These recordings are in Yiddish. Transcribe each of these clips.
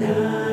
now.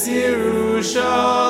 Yes, Yerushalayim.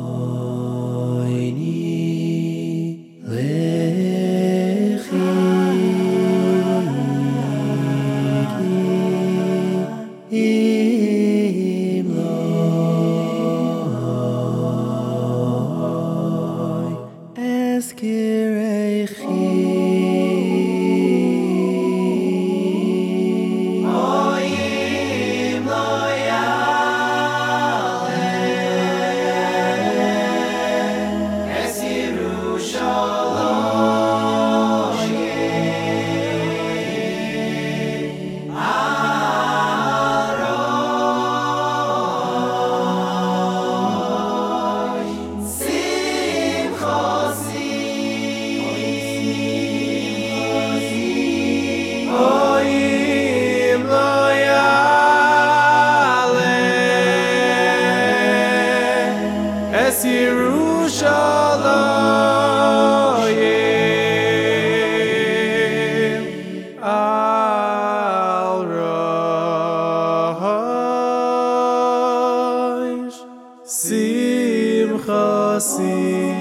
סימחה סימחה